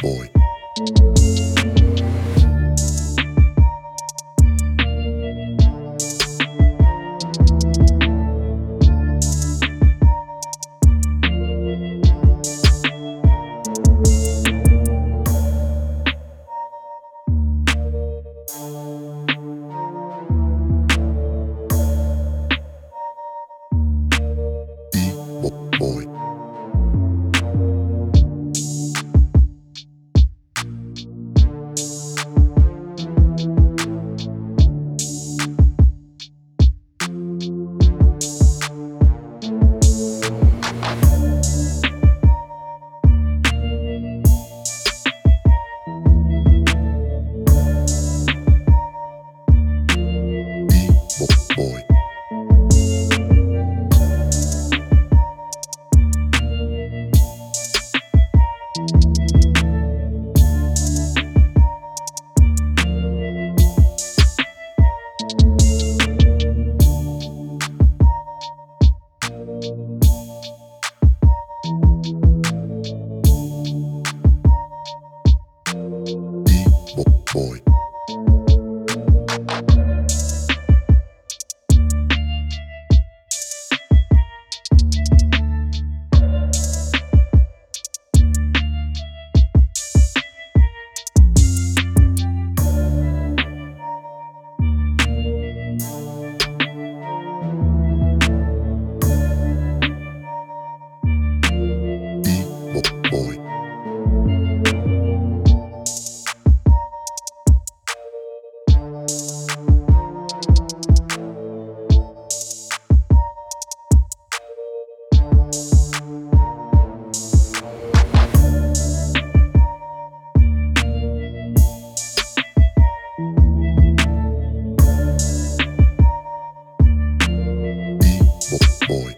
boy. Boy. boy. Boy. Boy.